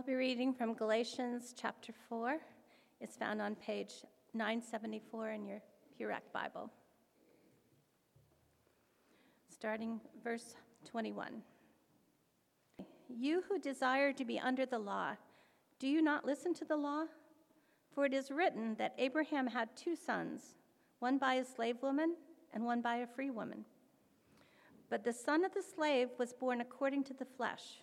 I'll be reading from Galatians chapter 4. It's found on page 974 in your Purec Bible. Starting verse 21. You who desire to be under the law, do you not listen to the law? For it is written that Abraham had two sons, one by a slave woman and one by a free woman. But the son of the slave was born according to the flesh,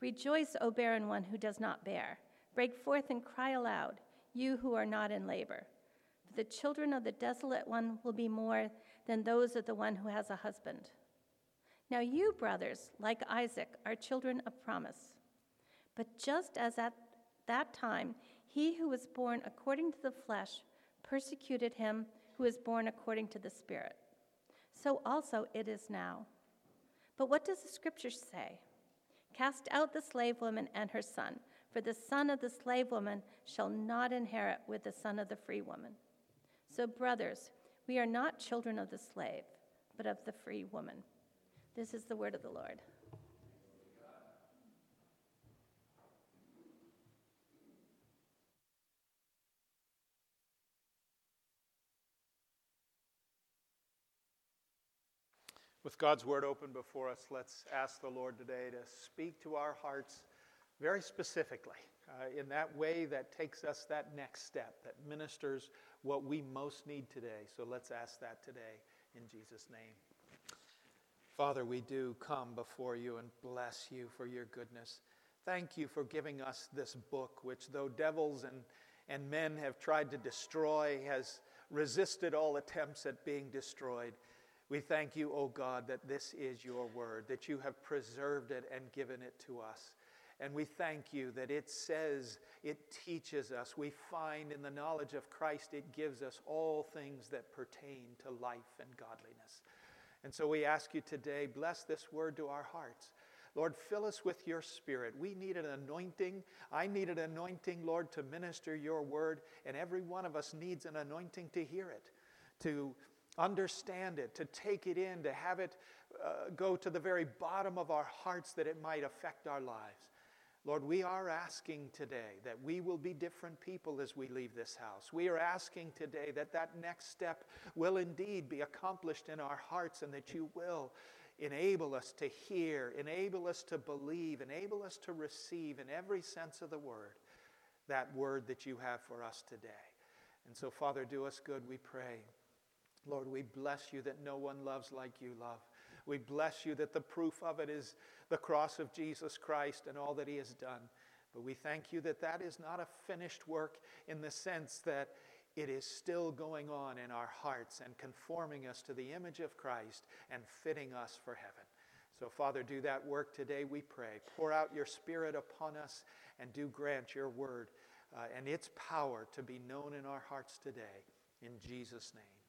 Rejoice, O barren one who does not bear. Break forth and cry aloud, you who are not in labor. For the children of the desolate one will be more than those of the one who has a husband. Now, you, brothers, like Isaac, are children of promise. But just as at that time he who was born according to the flesh persecuted him who is born according to the Spirit, so also it is now. But what does the scripture say? Cast out the slave woman and her son, for the son of the slave woman shall not inherit with the son of the free woman. So, brothers, we are not children of the slave, but of the free woman. This is the word of the Lord. With God's word open before us, let's ask the Lord today to speak to our hearts very specifically uh, in that way that takes us that next step, that ministers what we most need today. So let's ask that today in Jesus' name. Father, we do come before you and bless you for your goodness. Thank you for giving us this book, which, though devils and, and men have tried to destroy, has resisted all attempts at being destroyed. We thank you, O oh God, that this is your word, that you have preserved it and given it to us. And we thank you that it says, it teaches us. We find in the knowledge of Christ, it gives us all things that pertain to life and godliness. And so we ask you today, bless this word to our hearts. Lord, fill us with your spirit. We need an anointing. I need an anointing, Lord, to minister your word. And every one of us needs an anointing to hear it, to understand it, to take it in, to have it uh, go to the very bottom of our hearts that it might affect our lives. Lord, we are asking today that we will be different people as we leave this house. We are asking today that that next step will indeed be accomplished in our hearts and that you will enable us to hear, enable us to believe, enable us to receive in every sense of the word that word that you have for us today. And so, Father, do us good, we pray. Lord, we bless you that no one loves like you love. We bless you that the proof of it is the cross of Jesus Christ and all that he has done. But we thank you that that is not a finished work in the sense that it is still going on in our hearts and conforming us to the image of Christ and fitting us for heaven. So, Father, do that work today, we pray. Pour out your Spirit upon us and do grant your word uh, and its power to be known in our hearts today. In Jesus' name.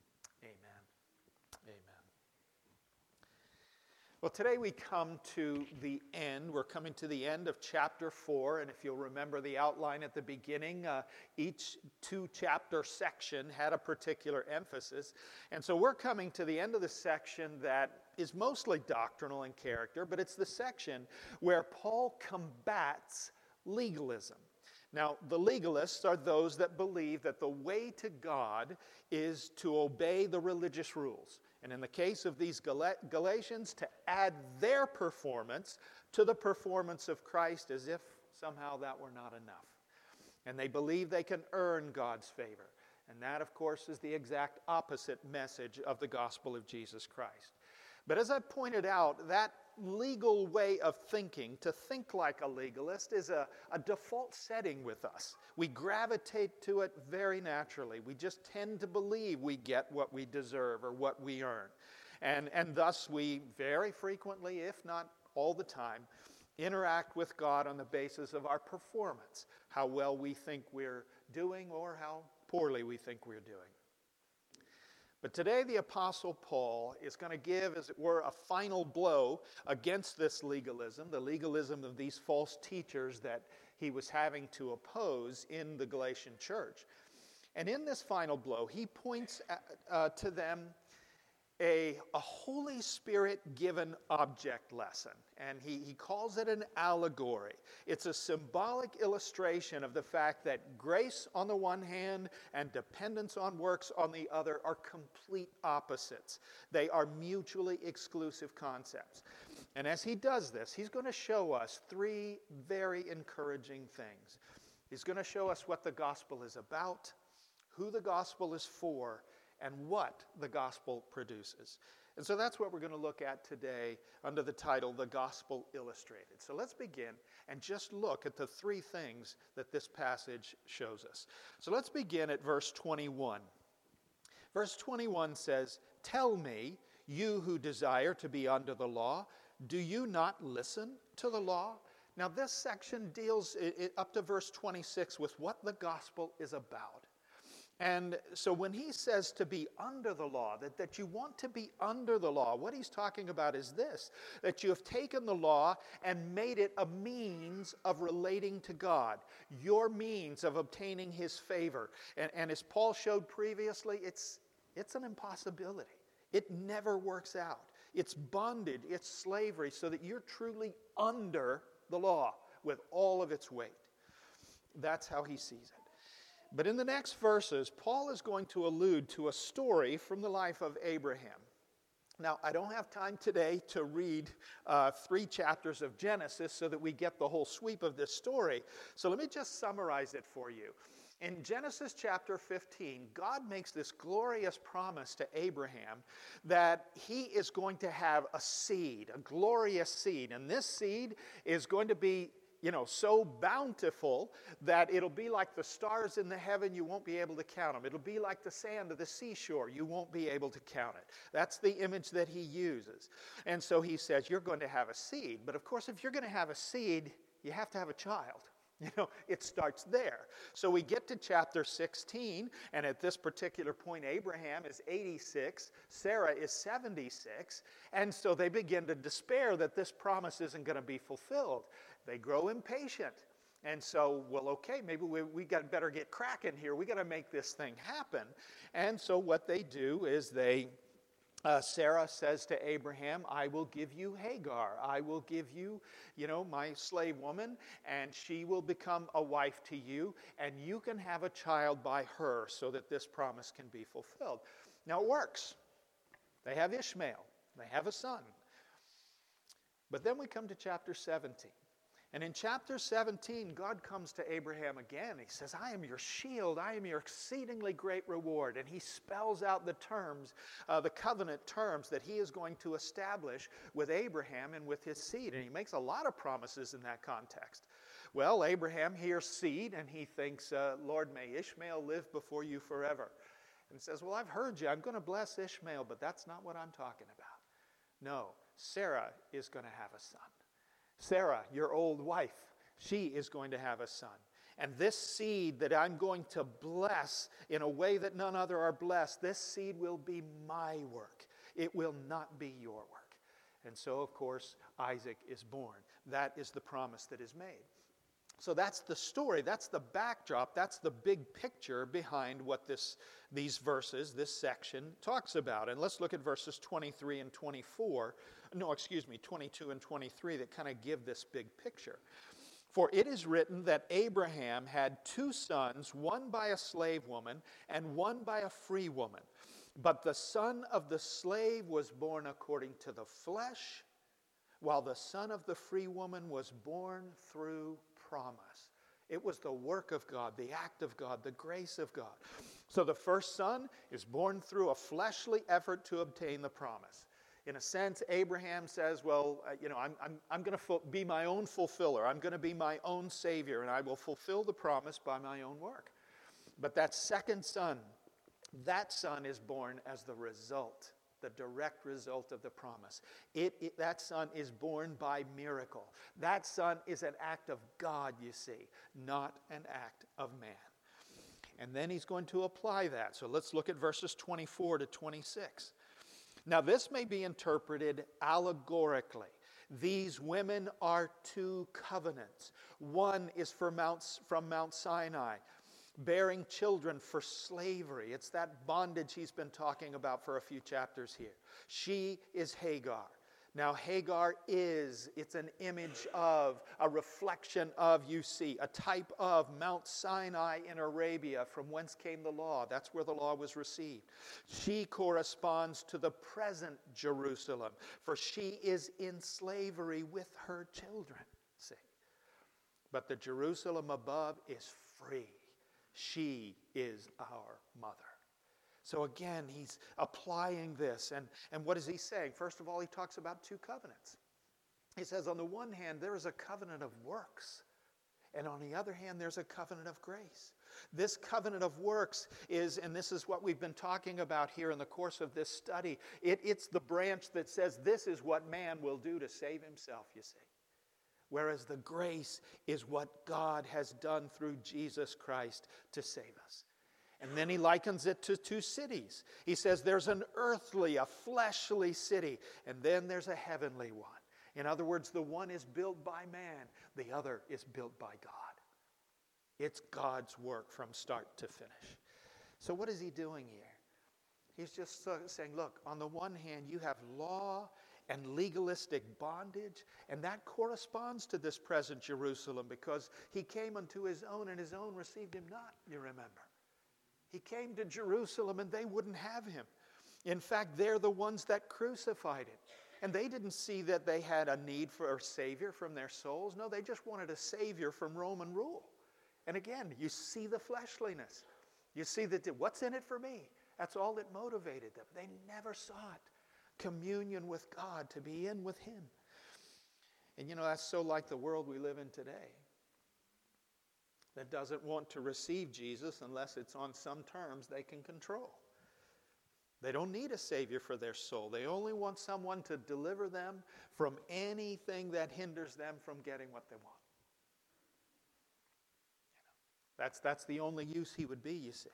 Well, today we come to the end. We're coming to the end of chapter four. And if you'll remember the outline at the beginning, uh, each two chapter section had a particular emphasis. And so we're coming to the end of the section that is mostly doctrinal in character, but it's the section where Paul combats legalism. Now, the legalists are those that believe that the way to God is to obey the religious rules. And in the case of these Galatians, to add their performance to the performance of Christ as if somehow that were not enough. And they believe they can earn God's favor. And that, of course, is the exact opposite message of the gospel of Jesus Christ. But as I've pointed out, that legal way of thinking, to think like a legalist, is a, a, default setting with us. We gravitate to it very naturally. We just tend to believe we get what we deserve or what we earn. And, and thus, we very frequently, if not all the time, interact with God on the basis of our performance, how well we think we're doing or how poorly we think we're doing. But today, the Apostle Paul is going to give, as it were, a final blow against this legalism, the legalism of these false teachers that he was having to oppose in the Galatian church. And in this final blow, he points at, uh, to them a, a Holy Spirit given object lesson, and he, he calls it an allegory. It's a symbolic illustration of the fact that grace on the one hand and dependence on works on the other are complete opposites. They are mutually exclusive concepts. And as he does this, he's going to show us three very encouraging things. He's going to show us what the gospel is about, who the gospel is for, and what the gospel produces. And so that's what we're going to look at today under the title The Gospel Illustrated. So let's begin and just look at the three things that this passage shows us. So let's begin at verse 21. Verse 21 says, Tell me, you who desire to be under the law, do you not listen to the law? Now, this section deals it, it, up to verse 26 with what the gospel is about. And so when he says to be under the law, that, that you want to be under the law, what he's talking about is this that you have taken the law and made it a means of relating to God, your means of obtaining his favor. And, and as Paul showed previously, it's, it's an impossibility. It never works out. It's bondage, it's slavery, so that you're truly under the law with all of its weight. That's how he sees it. But in the next verses, Paul is going to allude to a story from the life of Abraham. Now, I don't have time today to read uh, three chapters of Genesis so that we get the whole sweep of this story. So let me just summarize it for you. In Genesis chapter 15, God makes this glorious promise to Abraham that he is going to have a seed, a glorious seed. And this seed is going to be you know, so bountiful that it'll be like the stars in the heaven, you won't be able to count them. It'll be like the sand of the seashore, you won't be able to count it. That's the image that he uses. And so he says, You're going to have a seed. But of course, if you're going to have a seed, you have to have a child. You know, it starts there. So we get to chapter 16, and at this particular point, Abraham is 86, Sarah is 76, and so they begin to despair that this promise isn't going to be fulfilled. They grow impatient. And so, well, okay, maybe we, we got better get cracking here. We got to make this thing happen. And so, what they do is they, uh, Sarah says to Abraham, I will give you Hagar. I will give you, you know, my slave woman, and she will become a wife to you, and you can have a child by her so that this promise can be fulfilled. Now, it works. They have Ishmael, they have a son. But then we come to chapter 17. And in chapter 17, God comes to Abraham again. He says, I am your shield. I am your exceedingly great reward. And he spells out the terms, uh, the covenant terms that he is going to establish with Abraham and with his seed. And he makes a lot of promises in that context. Well, Abraham hears seed and he thinks, uh, Lord, may Ishmael live before you forever. And he says, Well, I've heard you. I'm going to bless Ishmael, but that's not what I'm talking about. No, Sarah is going to have a son. Sarah, your old wife, she is going to have a son. And this seed that I'm going to bless in a way that none other are blessed, this seed will be my work. It will not be your work. And so, of course, Isaac is born. That is the promise that is made. So that's the story, that's the backdrop, that's the big picture behind what this, these verses, this section, talks about. And let's look at verses 23 and 24 no, excuse me, 22 and 23 that kind of give this big picture. For it is written that Abraham had two sons, one by a slave woman and one by a free woman. But the son of the slave was born according to the flesh, while the son of the free woman was born through promise. It was the work of God, the act of God, the grace of God. So the first son is born through a fleshly effort to obtain the promise in a sense, Abraham says, Well, uh, you know, I'm, I'm, I'm going to be my own fulfiller. I'm going to be my own savior, and I will fulfill the promise by my own work. But that second son, that son is born as the result the direct result of the promise. It, it, that son is born by miracle. That son is an act of God, you see, not an act of man. And then he's going to apply that. So let's look at verses 24 to 26. Now, this may be interpreted allegorically. These women are two covenants. One is for Mount, from Mount Sinai, bearing children for slavery. It's that bondage he's been talking about for a few chapters here. She is Hagar. Now, Hagar is, it's an image of, a reflection of, you see, a type of Mount Sinai in Arabia, from whence came the law. That's where the law was received. She corresponds to the present Jerusalem, for she is in slavery with her children. See? But the Jerusalem above is free. She is our mother. So again, he's applying this. And, and what is he saying? First of all, he talks about two covenants. He says, on the one hand, there is a covenant of works. And on the other hand, there's a covenant of grace. This covenant of works is, and this is what we've been talking about here in the course of this study, it, it's the branch that says this is what man will do to save himself, you see. Whereas the grace is what God has done through Jesus Christ to save us. And then he likens it to two cities. He says there's an earthly, a fleshly city, and then there's a heavenly one. In other words, the one is built by man, the other is built by God. It's God's work from start to finish. So, what is he doing here? He's just saying, look, on the one hand, you have law and legalistic bondage, and that corresponds to this present Jerusalem because he came unto his own, and his own received him not, you remember. He came to Jerusalem and they wouldn't have him. In fact, they're the ones that crucified him. And they didn't see that they had a need for a Savior from their souls. No, they just wanted a Savior from Roman rule. And again, you see the fleshliness. You see that what's in it for me? That's all that motivated them. They never sought communion with God, to be in with Him. And you know, that's so like the world we live in today that doesn't want to receive Jesus unless it's on some terms they can control. They don't need a Savior for their soul. They only want someone to deliver them from anything that hinders them from getting what they want. You know, that's, that's the only use he would be, you see.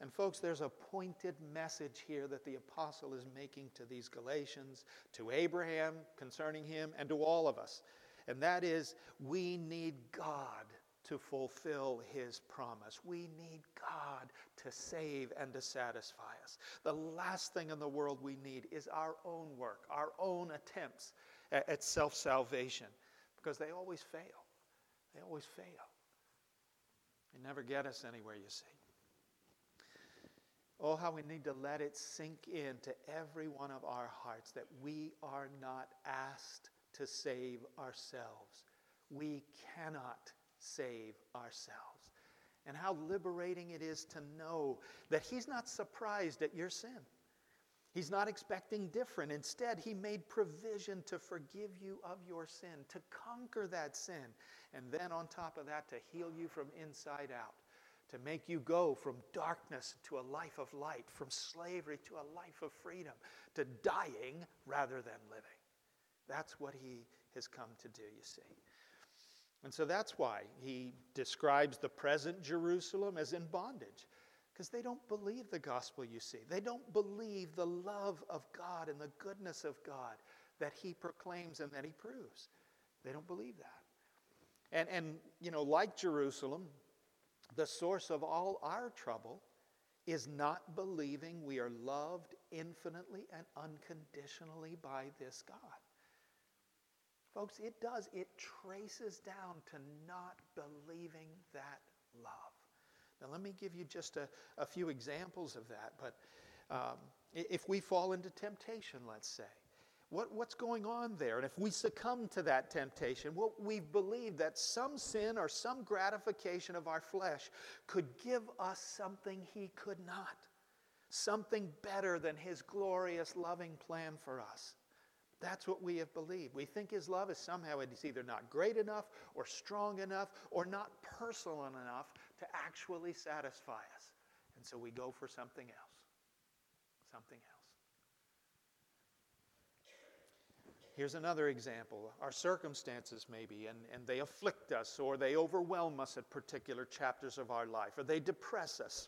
And, folks, there's a pointed message here that the apostle is making to these Galatians, to Abraham concerning him, and to all of us. And that is, we need God to fulfill his promise. We need God to save and to satisfy us. The last thing in the world we need is our own work, our own attempts at, self salvation, because they always fail. They always fail. They never get us anywhere, you see. Oh, how we need to let it sink into every one of our hearts that we are not asked to save ourselves. We cannot save ourselves. And how liberating it is to know that He's not surprised at your sin. He's not expecting different. Instead, He made provision to forgive you of your sin, to conquer that sin, and then on top of that, to heal you from inside out, to make you go from darkness to a life of light, from slavery to a life of freedom, to dying rather than living. That's what He has come to do, you see. And so that's why he describes the present Jerusalem as in bondage, because they don't believe the gospel, you see. They don't believe the love of God and the goodness of God that he proclaims and that he proves. They don't believe that. And, and you know, like Jerusalem, the source of all our trouble is not believing we are loved infinitely and unconditionally by this God. Folks, it does. It traces down to not believing that love. Now, let me give you just a, a few examples of that. But um, if we fall into temptation, let's say, what, what's going on there? And if we succumb to that temptation, well, we've believed that some sin or some gratification of our flesh could give us something He could not, something better than His glorious, loving plan for us. That's what we have believed. We think His love is somehow it's either not great enough or strong enough or not personal enough to actually satisfy us. And so we go for something else. Something else. Here's another example. Our circumstances, maybe, and, and they afflict us, or they overwhelm us at particular chapters of our life, or they depress us.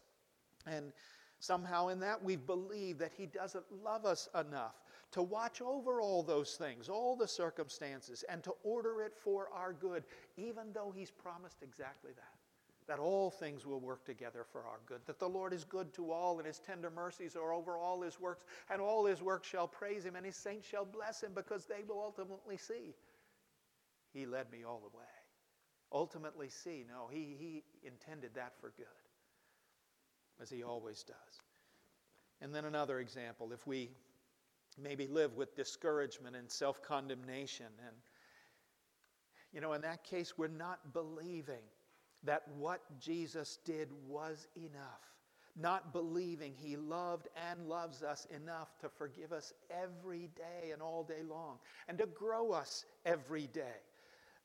And somehow in that we believe that He doesn't love us enough to watch over all those things, all the circumstances, and to order it for our good, even though He's promised exactly that that all things will work together for our good, that the Lord is good to all, and his tender mercies are over all his works, and all his works shall praise him, and his saints shall bless him, because they will ultimately see. He led me all the way. Ultimately, see. No, he, he intended that for good, as he always does. And then another example if we maybe live with discouragement and self condemnation, and, you know, in that case, we're not believing that what Jesus did was enough, not believing he loved and loves us enough to forgive us every day and all day long, and to grow us every day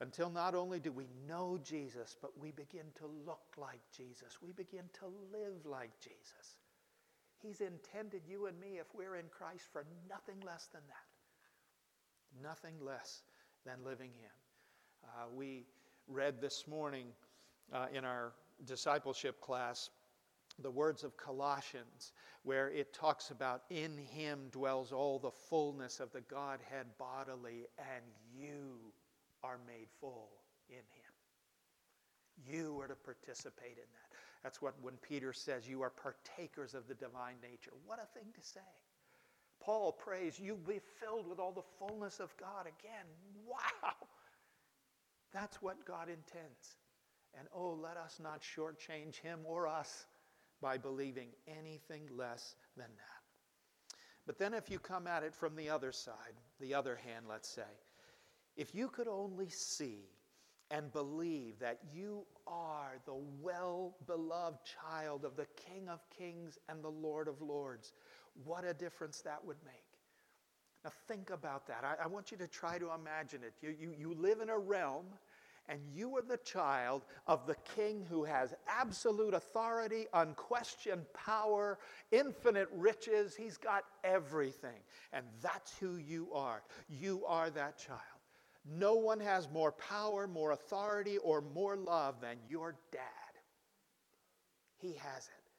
until not only do we know Jesus, but we begin to look like Jesus. We begin to live like Jesus. He's intended you and me, if we're in Christ, for nothing less than that. Nothing less than living Him. Uh, we read this morning uh, in our discipleship class the words of Colossians, where it talks about in him dwells all the fullness of the Godhead bodily, and you are made full in him. You are to participate in that. That's what when Peter says you are partakers of the divine nature. What a thing to say. Paul prays, you be filled with all the fullness of God again. Wow! That's what God intends. And oh, let us not shortchange him or us by believing anything less than that. But then, if you come at it from the other side, the other hand, let's say, if you could only see and believe that you are the well beloved child of the King of Kings and the Lord of Lords, what a difference that would make. Now, think about that. I, I want you to try to imagine it. You, you, you live in a realm and you are the child of the king who has absolute authority, unquestioned power, infinite riches. He's got everything. And that's who you are. You are that child. No one has more power, more authority, or more love than your dad. He has it.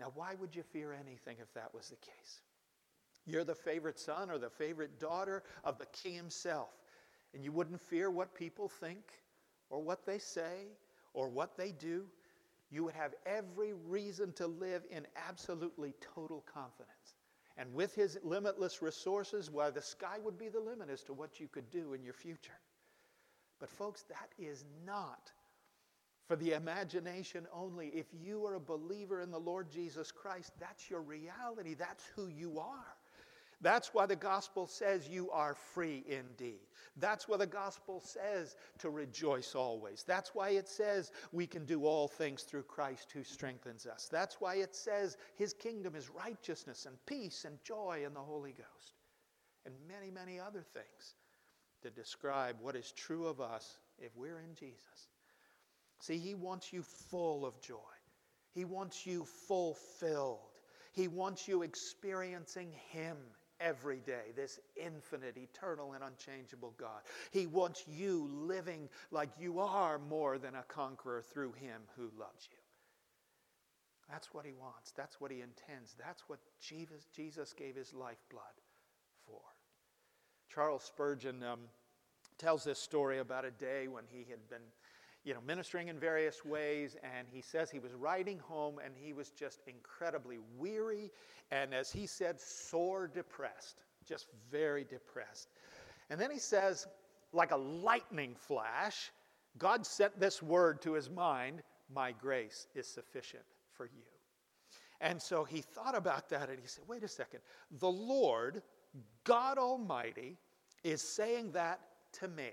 Now, why would you fear anything if that was the case? You're the favorite son or the favorite daughter of the king himself and you wouldn't fear what people think or what they say or what they do, you would have every reason to live in absolutely total confidence. And with his limitless resources, why, the sky would be the limit as to what you could do in your future. But, folks, that is not for the imagination only. If you are a believer in the Lord Jesus Christ, that's your reality, that's who you are. That's why the gospel says you are free indeed. That's why the gospel says to rejoice always. That's why it says we can do all things through Christ who strengthens us. That's why it says his kingdom is righteousness and peace and joy in the Holy Ghost. And many, many other things to describe what is true of us if we're in Jesus. See, he wants you full of joy, he wants you fulfilled, he wants you experiencing him every day, this infinite, eternal, and unchangeable God. He wants you living like you are more than a conqueror through Him who loves you. That's what He wants. That's what He intends. That's what Jesus, Jesus gave His lifeblood for. Charles Spurgeon um, tells this story about a day when he had been you know, ministering in various ways. And he says he was riding home and he was just incredibly weary and, as he said, sore depressed, just very depressed. And then he says, like a lightning flash, God sent this word to his mind My grace is sufficient for you. And so he thought about that and he said, Wait a second. The Lord, God Almighty, is saying that to me.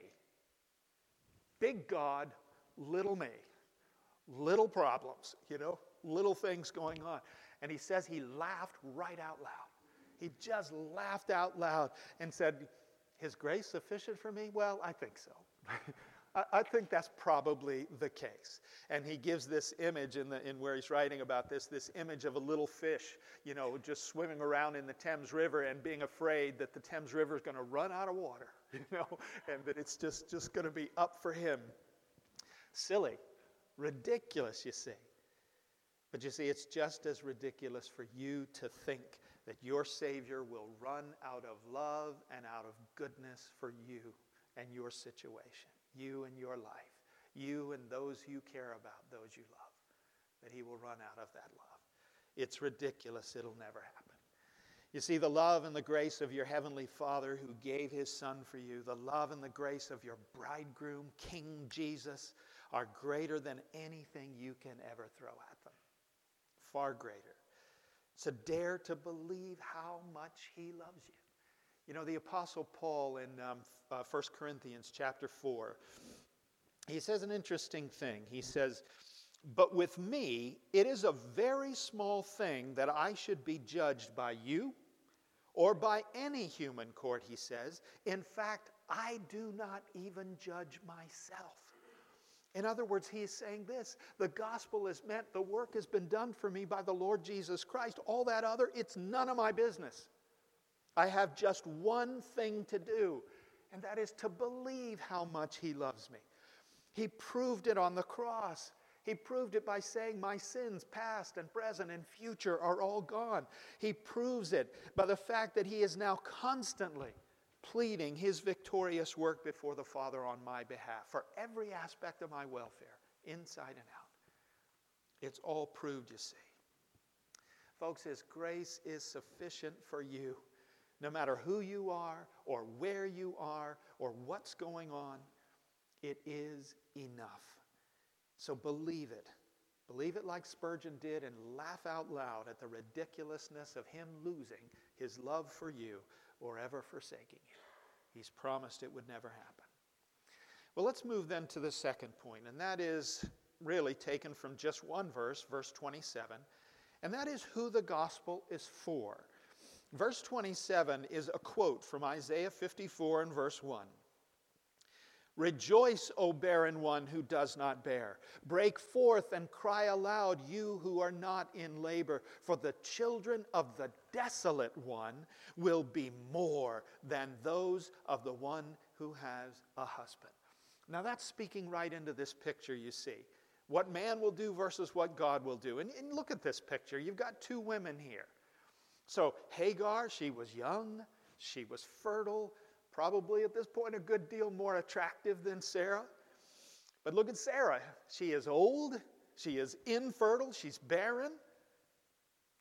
Big God, little me, little problems, you know, little things going on. And he says he laughed right out loud. He just laughed out loud and said, His grace sufficient for me? Well, I think so. I, I think that's probably the case. And he gives this image in, the, in where he's writing about this this image of a little fish, you know, just swimming around in the Thames River and being afraid that the Thames River is going to run out of water, you know, and that it's just, just going to be up for him. Silly, ridiculous, you see. But you see, it's just as ridiculous for you to think that your Savior will run out of love and out of goodness for you and your situation, you and your life, you and those you care about, those you love, that He will run out of that love. It's ridiculous. It'll never happen. You see, the love and the grace of your Heavenly Father who gave His Son for you, the love and the grace of your bridegroom, King Jesus, are greater than anything you can ever throw at them far greater. So dare to believe how much he loves you. You know, the Apostle Paul in um, uh, 1 Corinthians chapter 4, he says an interesting thing. He says, But with me, it is a very small thing that I should be judged by you or by any human court, he says. In fact, I do not even judge myself. In other words, he is saying this the gospel is meant, the work has been done for me by the Lord Jesus Christ. All that other, it's none of my business. I have just one thing to do, and that is to believe how much he loves me. He proved it on the cross. He proved it by saying, My sins, past and present and future, are all gone. He proves it by the fact that He is now constantly pleading his victorious work before the Father on my behalf for every aspect of my welfare, inside and out. It's all proved, you see. Folks, His grace is sufficient for you, no matter who you are, or where you are, or what's going on. It is enough. So believe it. Believe it like Spurgeon did and laugh out loud at the ridiculousness of him losing his love for you or ever forsaking you. He's promised it would never happen. Well, let's move then to the second point, and that is really taken from just one verse, verse 27, and that is who the gospel is for. Verse 27 is a quote from Isaiah 54 and verse 1. Rejoice, O barren one who does not bear. Break forth and cry aloud, you who are not in labor, for the children of the desolate one will be more than those of the one who has a husband. Now, that's speaking right into this picture you see. What man will do versus what God will do. And, and look at this picture. You've got two women here. So, Hagar, she was young, she was fertile, Probably at this point a good deal more attractive than Sarah. But look at Sarah. She is old, she is infertile, she's barren.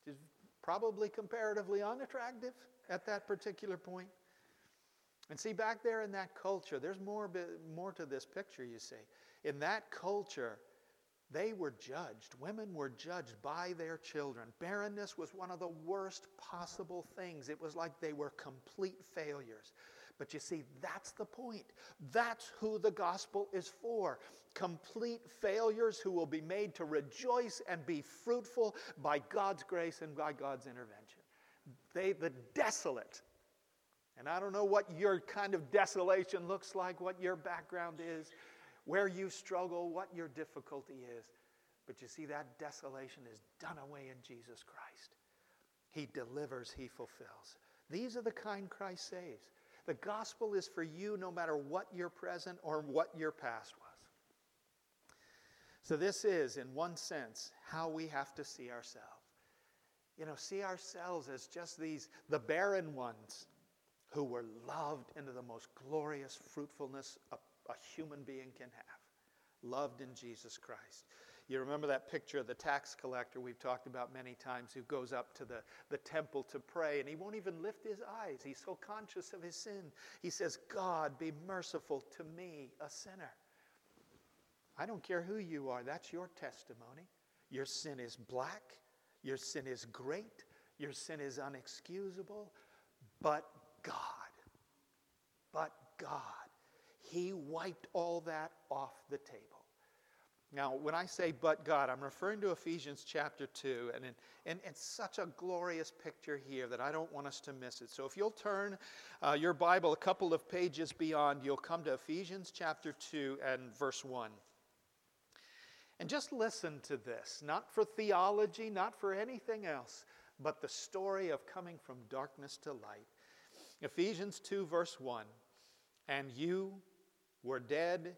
She's probably comparatively unattractive at that particular point. And see, back there in that culture, there's more, more to this picture, you see. In that culture, they were judged. Women were judged by their children. Barrenness was one of the worst possible things. It was like they were complete failures. But you see, that's the point. That's who the gospel is for. Complete failures who will be made to rejoice and be fruitful by God's grace and by God's intervention. They, the desolate, and I don't know what your kind of desolation looks like, what your background is, where you struggle, what your difficulty is. But you see, that desolation is done away in Jesus Christ. He delivers, He fulfills. These are the kind Christ saves. The gospel is for you no matter what your present or what your past was. So, this is, in one sense, how we have to see ourselves. You know, see ourselves as just these, the barren ones who were loved into the most glorious fruitfulness a, a human being can have, loved in Jesus Christ. You remember that picture of the tax collector we've talked about many times who goes up to the, the temple to pray and he won't even lift his eyes. He's so conscious of his sin. He says, God, be merciful to me, a sinner. I don't care who you are, that's your testimony. Your sin is black, your sin is great, your sin is unexcusable, but God, but God, He wiped all that off the table. Now, when I say but God, I'm referring to Ephesians chapter 2, and, in, and it's such a glorious picture here that I don't want us to miss it. So, if you'll turn uh, your Bible a couple of pages beyond, you'll come to Ephesians chapter 2 and verse 1. And just listen to this, not for theology, not for anything else, but the story of coming from darkness to light. Ephesians 2, verse 1 And you were dead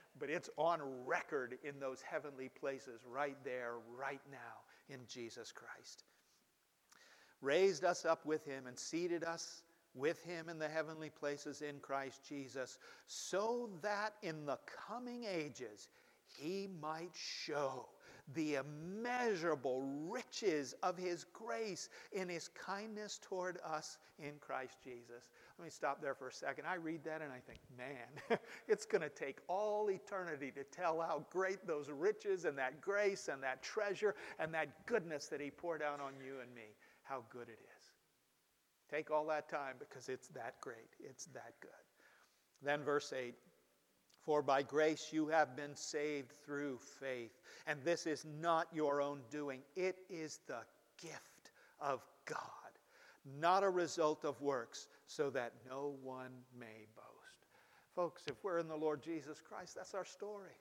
but it's on record in those heavenly places right there, right now, in Jesus Christ. Raised us up with him and seated us with him in the heavenly places in Christ Jesus, so that in the coming ages he might show the immeasurable riches of his grace in his kindness toward us in Christ Jesus. Let me stop there for a second. I read that and I think, man, it's going to take all eternity to tell how great those riches and that grace and that treasure and that goodness that he poured out on you and me, how good it is. Take all that time because it's that great. It's that good. Then, verse 8 For by grace you have been saved through faith. And this is not your own doing, it is the gift of God, not a result of works so that no one may boast. Folks, if we're in the Lord Jesus Christ, that's our story.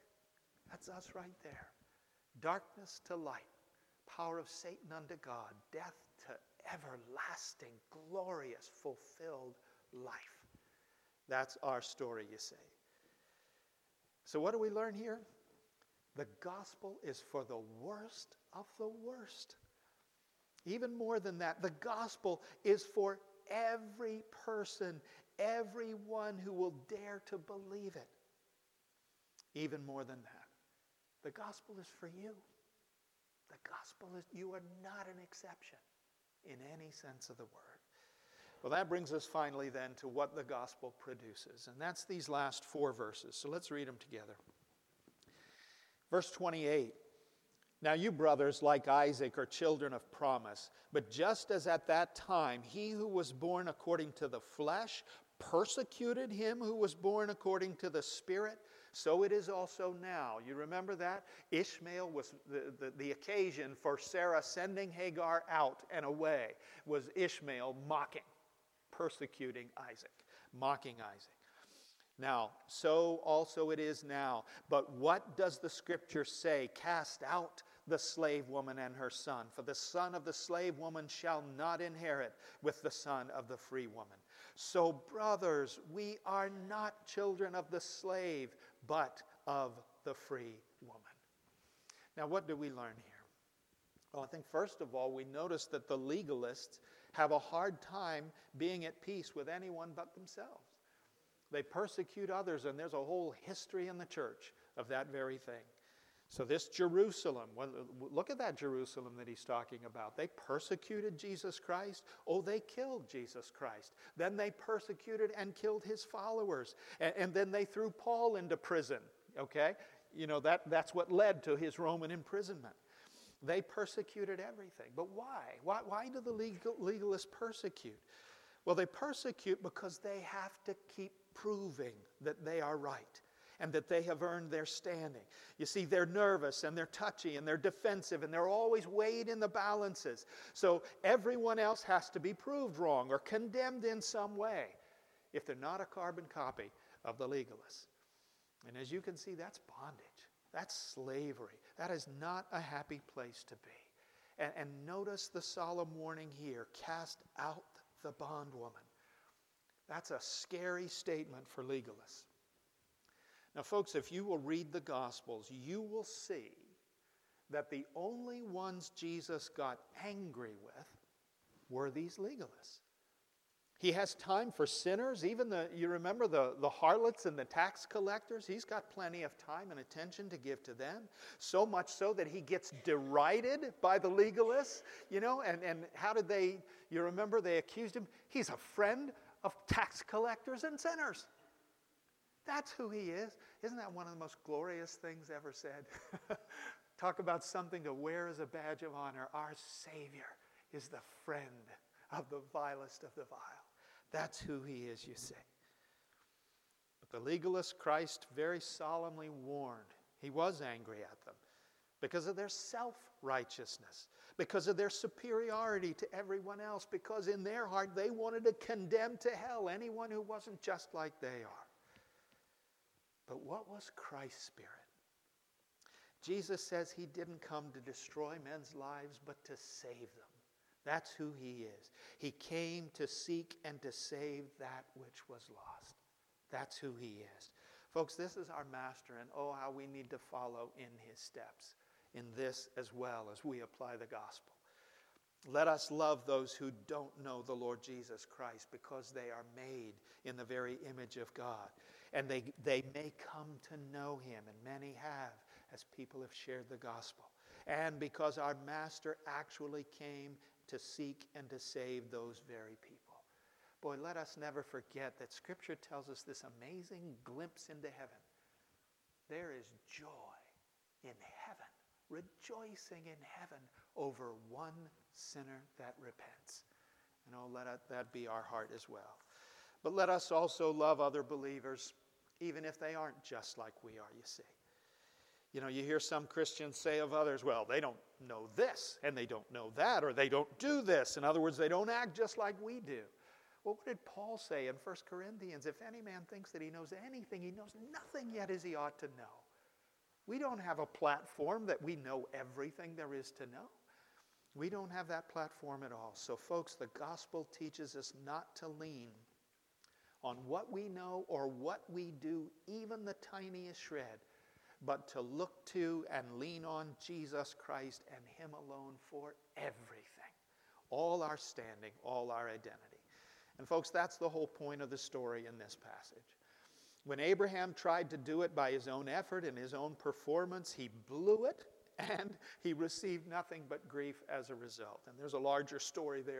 That's us right there. Darkness to light, power of Satan unto God, death to everlasting, glorious, fulfilled life. That's our story, you say. So, what do we learn here? The gospel is for the worst of the worst. Even more than that, the gospel is for every person, everyone who will dare to believe it. Even more than that, the gospel is for you. The gospel is, you are not an exception in any sense of the word. Well, that brings us finally then to what the gospel produces, and that's these last four verses. So let's read them together. Verse 28 now, you brothers, like Isaac, are children of promise. But just as at that time he who was born according to the flesh persecuted him who was born according to the Spirit, so it is also now. You remember that? Ishmael was the, the, the, occasion for Sarah sending Hagar out and away, was Ishmael mocking, persecuting Isaac, mocking Isaac. Now, so also it is now. But what does the scripture say? Cast out the slave woman and her son, for the son of the slave woman shall not inherit with the son of the free woman. So, brothers, we are not children of the slave, but of the free woman. Now, what do we learn here? Well, I think first of all, we notice that the legalists have a hard time being at peace with anyone but themselves. They persecute others, and there's a whole history in the church of that very thing. So, this Jerusalem, well, look at that Jerusalem that he's talking about. They persecuted Jesus Christ. Oh, they killed Jesus Christ. Then they persecuted and killed his followers. And, and then they threw Paul into prison. Okay? You know, that, that's what led to his Roman imprisonment. They persecuted everything. But why? Why, why do the legal, legalists persecute? Well, they persecute because they have to keep proving that they are right and that they have earned their standing. You see, they're nervous and they're touchy and they're defensive and they're always weighed in the balances. So everyone else has to be proved wrong or condemned in some way if they're not a carbon copy of the legalists. And as you can see, that's bondage, that's slavery. That is not a happy place to be. And, and notice the solemn warning here cast out the bondwoman. That's a scary statement for legalists. Now, folks, if you will read the Gospels, you will see that the only ones Jesus got angry with were these legalists. He has time for sinners, even the, you remember the, the harlots and the tax collectors? He's got plenty of time and attention to give to them. So much so that he gets derided by the legalists, you know, and, and how did they, you remember they accused him? He's a friend of tax collectors and sinners. That's who he is. Isn't that one of the most glorious things ever said? Talk about something to wear as a badge of honor. Our Savior is the friend of the vilest of the vile. That's who he is, you see. But the legalist Christ very solemnly warned. He was angry at them because of their self righteousness, because of their superiority to everyone else, because in their heart they wanted to condemn to hell anyone who wasn't just like they are. But what was Christ's spirit? Jesus says he didn't come to destroy men's lives, but to save them. That's who he is. He came to seek and to save that which was lost. That's who he is. Folks, this is our master, and oh, how we need to follow in his steps in this as well as we apply the gospel. Let us love those who don't know the Lord Jesus Christ because they are made in the very image of God. And they, they may come to know him, and many have as people have shared the gospel. And because our Master actually came to seek and to save those very people. Boy, let us never forget that Scripture tells us this amazing glimpse into heaven. There is joy in heaven, rejoicing in heaven over one sinner that repents. And oh, let that be our heart as well. But let us also love other believers, even if they aren't just like we are, you see. You know, you hear some Christians say of others, well, they don't know this and they don't know that, or they don't do this. In other words, they don't act just like we do. Well, what did Paul say in 1 Corinthians? If any man thinks that he knows anything, he knows nothing yet as he ought to know. We don't have a platform that we know everything there is to know. We don't have that platform at all. So, folks, the gospel teaches us not to lean on what we know or what we do, even the tiniest shred, but to look to and lean on Jesus Christ and Him alone for everything. All our standing, all our identity. And, folks, that's the whole point of the story in this passage. When Abraham tried to do it by his own effort and his own performance, he blew it and he received nothing but grief as a result. And there's a larger story there